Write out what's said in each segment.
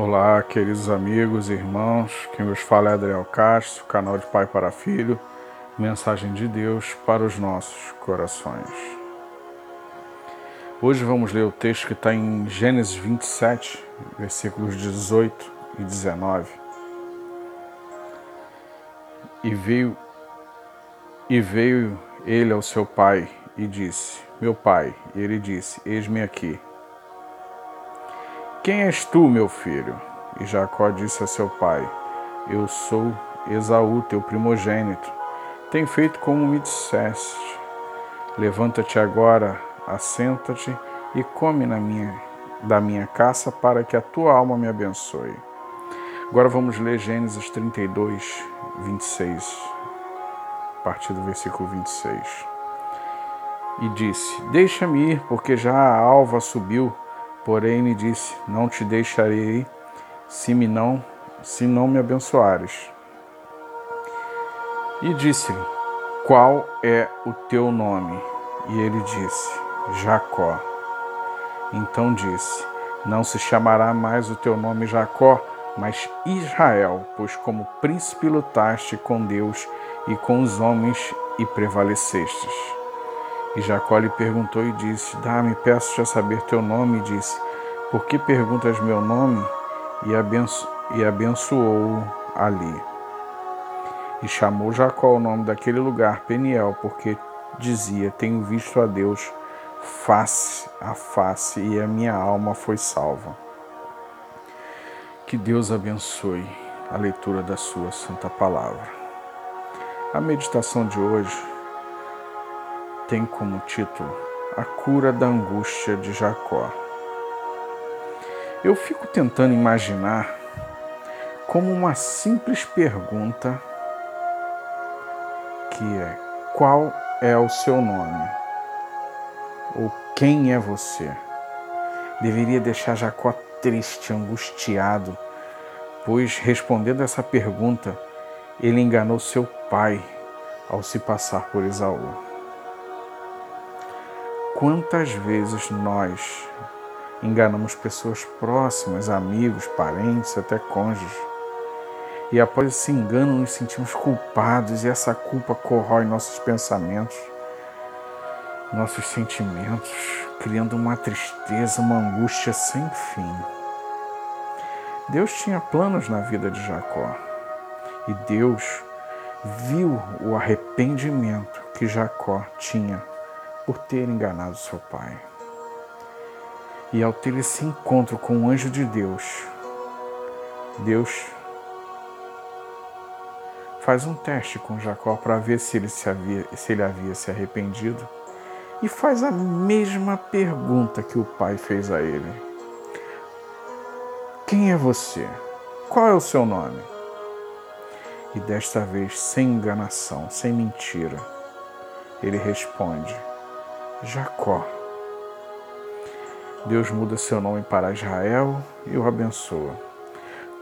Olá, queridos amigos e irmãos. Quem vos fala é Adriel Castro, canal de Pai para Filho, mensagem de Deus para os nossos corações. Hoje vamos ler o texto que está em Gênesis 27, versículos 18 e 19. E veio, e veio ele ao seu pai e disse: Meu pai. E ele disse: Eis-me aqui. Quem és tu, meu filho? E Jacó disse a seu pai: Eu sou Esaú, teu primogênito. Tem feito como me disseste. Levanta-te agora, assenta-te e come na minha, da minha caça, para que a tua alma me abençoe. Agora vamos ler Gênesis 32, 26, a partir do versículo 26. E disse: Deixa-me ir, porque já a alva subiu Porém lhe disse: Não te deixarei se me não se não me abençoares. E disse-lhe: Qual é o teu nome? E ele disse: Jacó. Então disse: Não se chamará mais o teu nome Jacó, mas Israel, pois como príncipe lutaste com Deus e com os homens e prevalecestes. E Jacó lhe perguntou e disse: Dá-me, peço-te a saber teu nome. E disse: Por que perguntas meu nome? E, abenço e abençoou ali. E chamou Jacó o nome daquele lugar Peniel, porque dizia: Tenho visto a Deus face a face, e a minha alma foi salva. Que Deus abençoe a leitura da Sua Santa Palavra. A meditação de hoje tem como título A Cura da Angústia de Jacó. Eu fico tentando imaginar como uma simples pergunta que é: qual é o seu nome? Ou quem é você? Deveria deixar Jacó triste, angustiado, pois respondendo essa pergunta, ele enganou seu pai ao se passar por Esaú. Quantas vezes nós enganamos pessoas próximas, amigos, parentes, até cônjuges, e após esse engano nos sentimos culpados e essa culpa corrói nossos pensamentos, nossos sentimentos, criando uma tristeza, uma angústia sem fim. Deus tinha planos na vida de Jacó e Deus viu o arrependimento que Jacó tinha por ter enganado seu pai. E ao ter esse encontro com o anjo de Deus, Deus faz um teste com Jacó para ver se ele, se, havia, se ele havia se arrependido e faz a mesma pergunta que o pai fez a ele: Quem é você? Qual é o seu nome? E desta vez, sem enganação, sem mentira, ele responde: Jacó. Deus muda seu nome para Israel e o abençoa.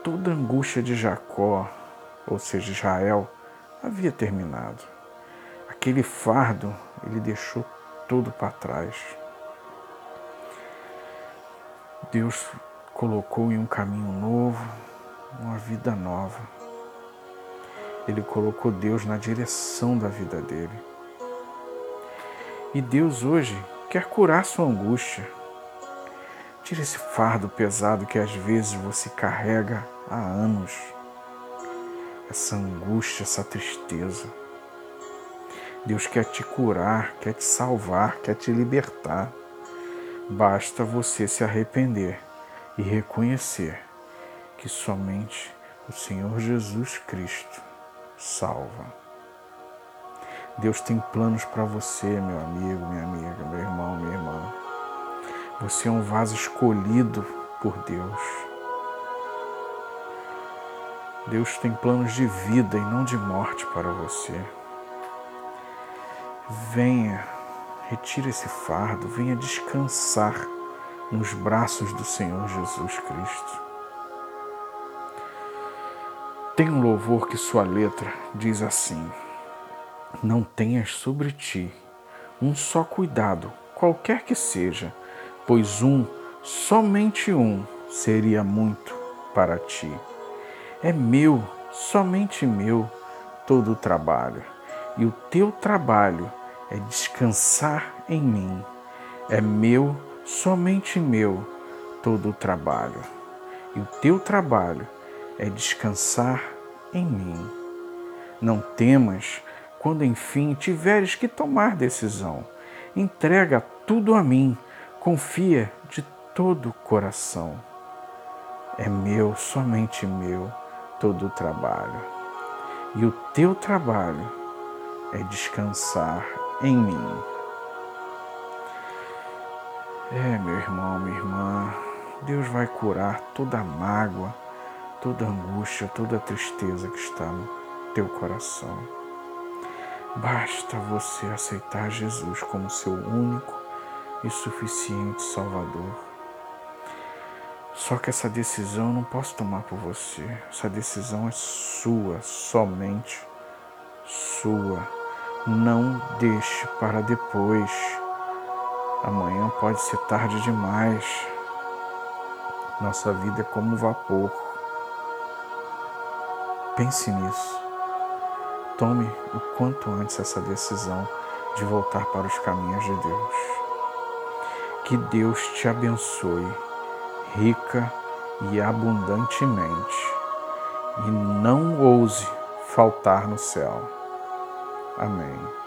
Toda a angústia de Jacó, ou seja, Israel, havia terminado. Aquele fardo ele deixou tudo para trás. Deus colocou em um caminho novo, uma vida nova. Ele colocou Deus na direção da vida dele. E Deus hoje quer curar sua angústia. Tira esse fardo pesado que às vezes você carrega há anos. Essa angústia, essa tristeza. Deus quer te curar, quer te salvar, quer te libertar. Basta você se arrepender e reconhecer que somente o Senhor Jesus Cristo salva. Deus tem planos para você, meu amigo, minha amiga, meu irmão, minha irmã. Você é um vaso escolhido por Deus. Deus tem planos de vida e não de morte para você. Venha, retire esse fardo, venha descansar nos braços do Senhor Jesus Cristo. Tem um louvor que sua letra diz assim: não tenhas sobre ti um só cuidado, qualquer que seja, pois um, somente um, seria muito para ti. É meu, somente meu, todo o trabalho, e o teu trabalho é descansar em mim. É meu, somente meu, todo o trabalho, e o teu trabalho é descansar em mim. Não temas quando enfim tiveres que tomar decisão. Entrega tudo a mim, confia de todo o coração. É meu, somente meu, todo o trabalho. E o teu trabalho é descansar em mim. É, meu irmão, minha irmã, Deus vai curar toda a mágoa, toda a angústia, toda a tristeza que está no teu coração. Basta você aceitar Jesus como seu único e suficiente Salvador. Só que essa decisão eu não posso tomar por você. Essa decisão é sua, somente sua. Não deixe para depois. Amanhã pode ser tarde demais. Nossa vida é como vapor. Pense nisso. Tome o quanto antes essa decisão de voltar para os caminhos de Deus. Que Deus te abençoe rica e abundantemente e não ouse faltar no céu. Amém.